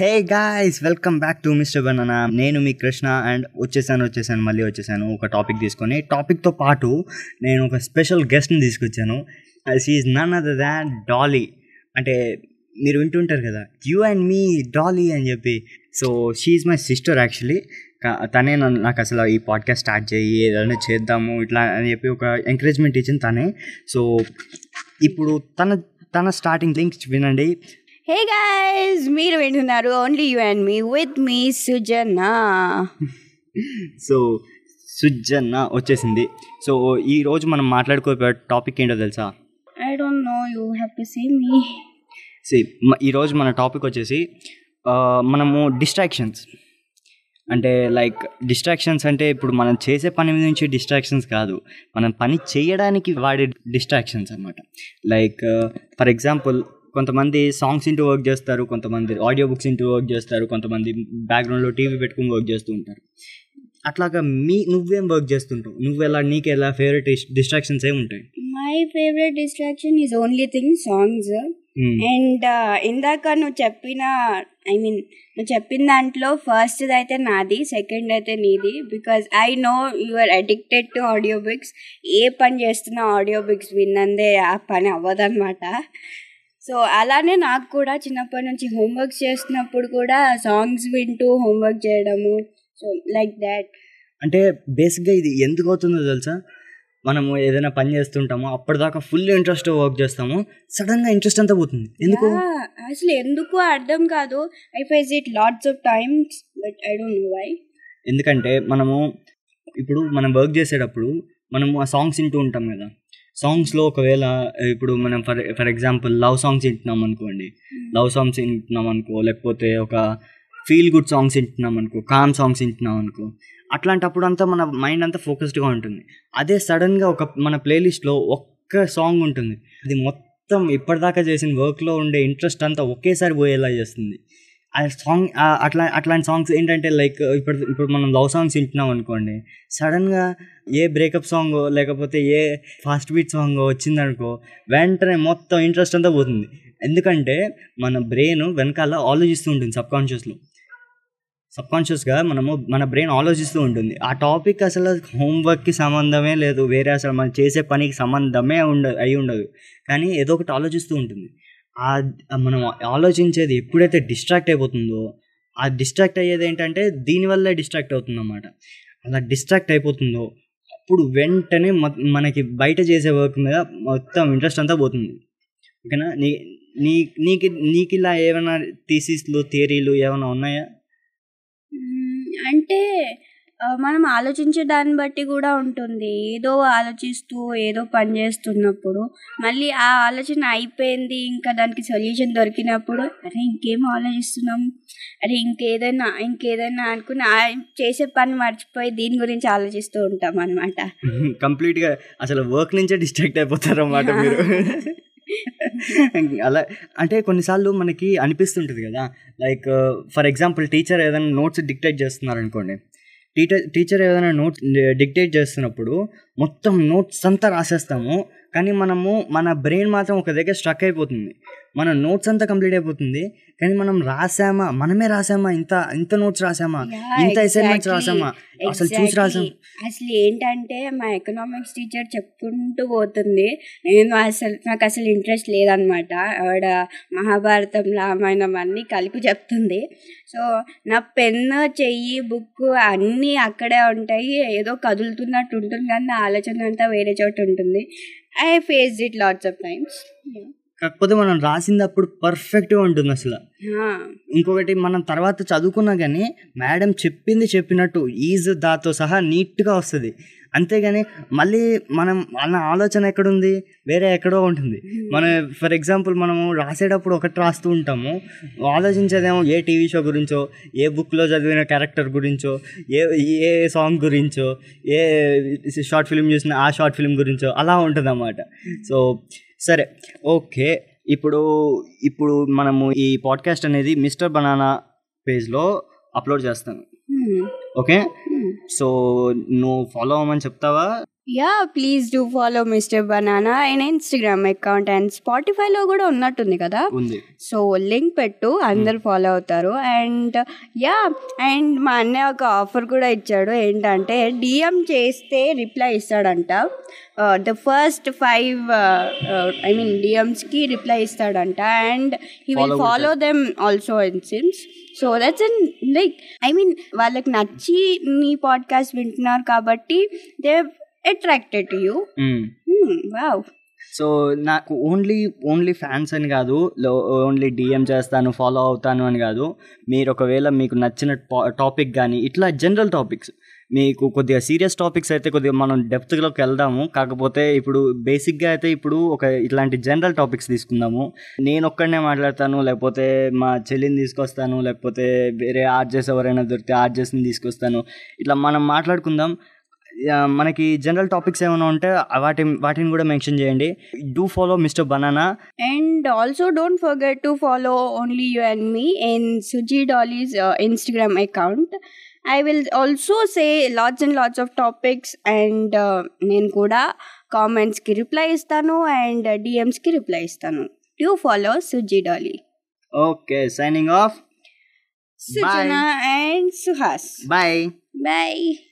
Hey guys welcome back to mister banana నేను మీ Krishna and వచ్చేసాను వచ్చేసాను మళ్ళీ వచ్చేసాను. ఒక టాపిక్ తీసుకొని టాపిక్తో పాటు నేను ఒక స్పెషల్ గెస్ట్ని తీసుకొచ్చాను. Is none other than Dolly అంటే మీరు వింటుంటారు కదా యూ అండ్ మీ డాలీ అని చెప్పి. So she's my sister actually తనే నన్ను నాకు అసలు ఈ పాడ్కాస్ట్ స్టార్ట్ చేయి ఏదైనా చేద్దాము ఇట్లా అని చెప్పి ఒక ఎంకరేజ్మెంట్ ఇచ్చింది తనే. సో ఇప్పుడు తన తన స్టార్టింగ్ లింక్స్ వినండి. హే గైస్ మీరు వింటున్నారు only you and me with me Sujana so Sujana వచ్చేసింది. సో ఈ రోజు మనం మాట్లాడుకోబోయే టాపిక్ ఏంటో తెలుసా? I don't know you have to see మీ సి ఈరోజు మన టాపిక్ వచ్చేసి మనము డిస్ట్రాక్షన్స్ అంటే లైక్ డిస్ట్రాక్షన్స్ అంటే ఇప్పుడు మనం చేసే పని నుంచి డిస్ట్రాక్షన్స్ కాదు. మనం పని చేయడానికి వాడే డిస్ట్రాక్షన్స్ అనమాట లైక్ ఫర్ ఎగ్జాంపుల్ కొంతమంది సాంగ్స్ ఇంటూ వర్క్ చేస్తారు కొంతమంది ఆడియో బుక్స్ ఇంటూ వర్క్ చేస్తారు కొంతమంది బ్యాక్గ్రౌండ్లో టీవీ పెట్టుకుని వర్క్ చేస్తూ ఉంటారు. అట్లాగా మీ నువ్వేం వర్క్ చేస్తుంటావు? నువ్వు ఎలా నీకు ఎలా ఫేవరెట్ డిస్ట్రాక్షన్స్ ఏమి ఉంటాయి my favourite distraction is only thing songs. And ఇందాక నువ్వు చెప్పిన ఐ మీన్ నువ్వు చెప్పిన దాంట్లో ఫస్ట్ అయితే నాది సెకండ్ అయితే నీది because I know you are addicted to audio books ఏ పని చేస్తున్నా ఆడియో బుక్స్ విన్నందే ఆ పని అవ్వదన్నమాట. సో అలానే నాకు కూడా చిన్నప్పటి నుంచి హోంవర్క్స్ చేస్తున్నప్పుడు కూడా సాంగ్స్ వింటూ హోంవర్క్ చేయడము సో లైక్ దాట్. అంటే బేసిక్గా ఇది ఎందుకు అవుతుందో తెలుసా? మనము ఏదైనా పని చేస్తుంటామో అప్పటిదాకా ఫుల్ ఇంట్రెస్ట్ వర్క్ చేస్తాము సడన్గా ఇంట్రెస్ట్ అంతా పోతుంది. ఎందుకు? అసలు ఎందుకు అర్థం కాదు. I face it lots of times but I don't know why. ఎందుకంటే మనము ఇప్పుడు మనం వర్క్ చేసేటప్పుడు మనము ఆ సాంగ్స్ వింటూ ఉంటాం కదా. సాంగ్స్లో ఒకవేళ ఇప్పుడు మనం for for example love songs వింటున్నాం అనుకోండి. లవ్ సాంగ్స్ వింటున్నాం అనుకో లేకపోతే ఒక ఫీల్ గుడ్ సాంగ్స్ వింటున్నాం అనుకో కామ్ సాంగ్స్ వింటున్నాం అనుకో అట్లాంటప్పుడు అంతా మన మైండ్ అంతా ఫోకస్డ్గా ఉంటుంది. అదే సడన్గా ఒక మన ప్లేలిస్ట్లో ఒక్క సాంగ్ ఉంటుంది. అది మొత్తం ఇప్పటిదాకా చేసిన వర్క్లో ఉండే ఇంట్రెస్ట్ అంతా ఒకేసారి పోయేలా చేస్తుంది. ఆ సాంగ్ అట్లా అట్లాంటి సాంగ్స్ ఏంటంటే లైక్ ఇప్పుడు ఇప్పుడు మనం లవ్ సాంగ్స్ వింటున్నాం అనుకోండి సడన్గా ఏ బ్రేకప్ సాంగ్ లేకపోతే ఏ ఫాస్ట్ బీట్ సాంగ్ వచ్చిందనుకో వెంటనే మొత్తం ఇంట్రెస్ట్ అంతా పోతుంది. ఎందుకంటే మన బ్రెయిన్ వెనకాల ఆలోచిస్తూ ఉంటుంది సబ్కాన్షియస్లో సబ్కాన్షియస్గా మనము మన బ్రెయిన్ ఆలోచిస్తూ ఉంటుంది. ఆ టాపిక్ అసలు హోంవర్క్కి సంబంధమే లేదు వేరే అసలు మనం చేసే పనికి సంబంధమే ఉండదు అయి ఉండదు. కానీ ఏదో ఒకటి ఆలోచిస్తూ ఉంటుంది. మనం ఆలోచించేది ఎప్పుడైతే డిస్ట్రాక్ట్ అయిపోతుందో ఆ డిస్ట్రాక్ట్ అయ్యేది ఏంటంటే దీనివల్లే డిస్ట్రాక్ట్ అవుతుంది అన్నమాట అలా డిస్ట్రాక్ట్ అయిపోతుందో అప్పుడు వెంటనే మ- మనకి బయట చేసే వర్క్ మీద మొత్తం ఇంట్రెస్ట్ అంతా పోతుంది. ఓకేనా? నీ నీ నీకు నీకు ఇలా ఏమైనా థీసిస్లు థియరీలు ఏమైనా ఉన్నాయా? అంటే మనం ఆలోచించే దాన్ని బట్టి కూడా ఉంటుంది. ఏదో ఆలోచిస్తూ ఏదో పని చేస్తున్నప్పుడు మళ్ళీ ఆ ఆలోచన అయిపోయింది ఇంకా దానికి సొల్యూషన్ దొరికినప్పుడు అరే ఇంకేం ఆలోచిస్తున్నాం? అరే ఇంకేదైనా ఇంకేదైనా అనుకుని చేసే పని మర్చిపోయి దీని గురించి ఆలోచిస్తూ ఉంటాం అనమాట కంప్లీట్గా అసలు వర్క్ నుంచే డిస్ట్రాక్ట్ అయిపోతారు అన్నమాట మీరు. అలా అంటే కొన్నిసార్లు మనకి అనిపిస్తుంటుంది కదా. లైక్ ఫర్ ఎగ్జాంపుల్ టీచర్ ఏదైనా నోట్స్ డిక్టేట్ చేస్తున్నారు అనుకోండి టీచర్ టీచర్ ఏదైనా నోట్స్ డిక్టేట్ చేస్తున్నప్పుడు మొత్తం నోట్స్ అంతా రాసేస్తాము. కానీ మనము మన బ్రెయిన్ మాత్రం ఒక దగ్గర స్ట్రక్ అయిపోతుంది. మన నోట్స్ అంతా కంప్లీట్ అయిపోతుంది. కానీ మనం రాసామా? మనమే రాసామా? ఇంత ఇంత నోట్స్ రాసామా? ఇంత అసైన్మెంట్స్. రాసామా? అసలు చూసి రాసాం. Exactly. అసలు ఏంటంటే మా ఎకనామిక్స్ టీచర్ చెప్పుకుంటూ పోతుంది. నేను అసలు నాకు అసలు ఇంట్రెస్ట్ లేదనమాట. ఆవిడ మహాభారతం రామాయణం అన్నీ కలిపి చెప్తుంది. సో నా పెన్ను చెయ్యి బుక్ అన్నీ అక్కడే ఉంటాయి. ఏదో కదులుతున్నట్టు ఉంటుంది. కానీ నా ఆలోచన అంతా వేరే చోట ఉంటుంది. I face it lots of times కాకపోతే మనం రాసింది అప్పుడు పర్ఫెక్ట్గా ఉంటుంది అసలు. ఇంకొకటి మనం తర్వాత చదువుకున్నా కానీ మేడం చెప్పింది చెప్పినట్టు ఈజ్ దాతో సహా నీట్గా వస్తుంది. అంతేగాని మళ్ళీ మనం మన ఆలోచన ఎక్కడుంది? వేరే ఎక్కడో ఉంటుంది. మనం ఫర్ ఎగ్జాంపుల్ మనము రాసేటప్పుడు ఒకటి రాస్తూ ఉంటాము. ఆలోచించేదేమో ఏ టీవీ షో గురించో ఏ బుక్లో చదివిన క్యారెక్టర్ గురించో ఏ ఏ సాంగ్ గురించో ఏ షార్ట్ ఫిల్మ్ చూసిన ఆ షార్ట్ ఫిల్మ్ గురించో అలా ఉంటుంది అన్నమాట సో సరే. ఓకే. ఇప్పుడు ఇప్పుడు మనము ఈ పాడ్కాస్ట్ అనేది మిస్టర్ బనానా పేజ్లో అప్లోడ్ చేస్తాను. ఓకే? సో నువ్వు ఫాలో అవ్వమని చెప్తావా? Yeah please do follow mister banana and Instagram account and స్పాటిఫైలో కూడా ఉన్నట్టుంది కదా? సో లింక్ పెట్టు అందరు ఫాలో అవుతారు. అండ్ యా అండ్ మా అన్నయ్య ఒక ఆఫర్ కూడా ఇచ్చాడు. ఏంటంటే డిఎం చేస్తే reply ఇస్తాడంట. The first five I mean డిఎమ్స్కి reply ఇస్తాడంట. And he will follow them also in sims so that's an like I mean వాళ్ళకి నచ్చి నీ పాడ్కాస్ట్ వింటున్నారు కాబట్టి they attracted to you wow so నాకు ఓన్లీ ఓన్లీ ఫ్యాన్స్ అని కాదు only DM చేస్తాను follow అవుతాను అని కాదు. మీరు ఒకవేళ మీకు నచ్చిన టాపిక్ కానీ ఇట్లా జనరల్ టాపిక్స్ మీకు కొద్దిగా సీరియస్ టాపిక్స్ అయితే కొద్దిగా మనం డెప్త్లోకి వెళ్దాము. కాకపోతే ఇప్పుడు బేసిక్గా అయితే ఇప్పుడు ఒక ఇట్లాంటి జనరల్ టాపిక్స్ తీసుకుందాము. నేను ఒక్కడనే మాట్లాడతాను లేకపోతే మా చెల్లిని తీసుకొస్తాను లేకపోతే వేరే ఆర్జెస్ ఎవరైనా దొరికితే ఆర్జెస్ని తీసుకొస్తాను. ఇట్లా మనం మాట్లాడుకుందాం. మనకి జనరల్ టాపిక్స్ ఏమైనా ఉంటే వాటి వాటిని కూడా మెన్షన్ చేయండి. Do follow mister banana and also don't forget to follow only you and me in Suji Dolly's Instagram account I will also say lots and lots of topics and నేను కూడా కామెంట్స్కి reply ఇస్తాను and డిఎమ్స్కి reply ఇస్తాను. Do follow Suji Dolly okay signing off Sujana and Suhas bye bye